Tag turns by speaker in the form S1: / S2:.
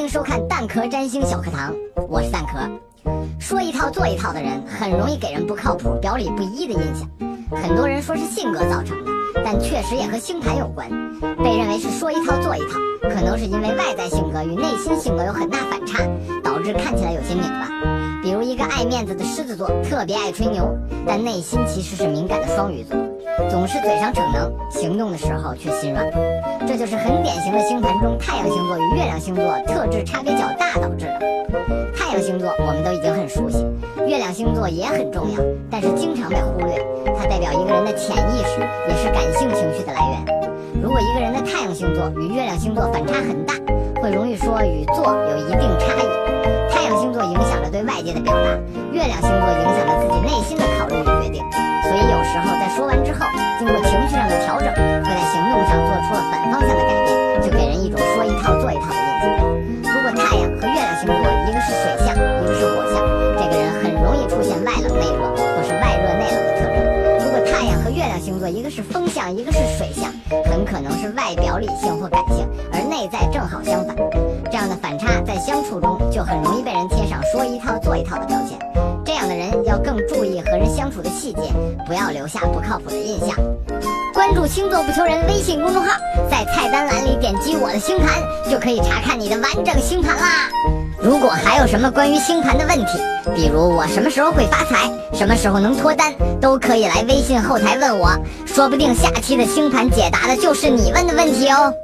S1: 欢迎收看蛋壳占星小课堂，我是蛋壳。说一套做一套的人，很容易给人不靠谱、表里不一的印象。很多人说是性格造成的，但确实也和星盘有关。被认为是说一套做一套，可能是因为外在性格与内心性格有很大反差，导致看起来有些拧巴。比如一个爱面子的狮子座，特别爱吹牛，但内心其实是敏感的双鱼座。总是嘴上逞能，行动的时候却心软，这就是很典型的星盘中太阳星座与月亮星座特质差别较大导致的。太阳星座我们都已经很熟悉，月亮星座也很重要，但是经常被忽略。它代表一个人的潜意识，也是感性情绪的来源。如果一个人的太阳星座与月亮星座反差很大，会容易说与做有一定差异。太阳星座影响了对外界的表达，月亮星出现外冷内热或是外热内冷的特征。如果太阳和月亮星座一个是风象，一个是水象，很可能是外表理性或感性，而内在正好相反。这样的反差在相处中就很容易被人贴上说一套做一套的标签。这样的人要更注意和人相处的细节，不要留下不靠谱的印象。关注星座不求人微信公众号，在菜单栏里点击我的星盘，就可以查看你的完整星盘啦。如果还有什么关于星盘的问题，比如我什么时候会发财，什么时候能脱单，都可以来微信后台问我，说不定下期的星盘解答的就是你问的问题哦。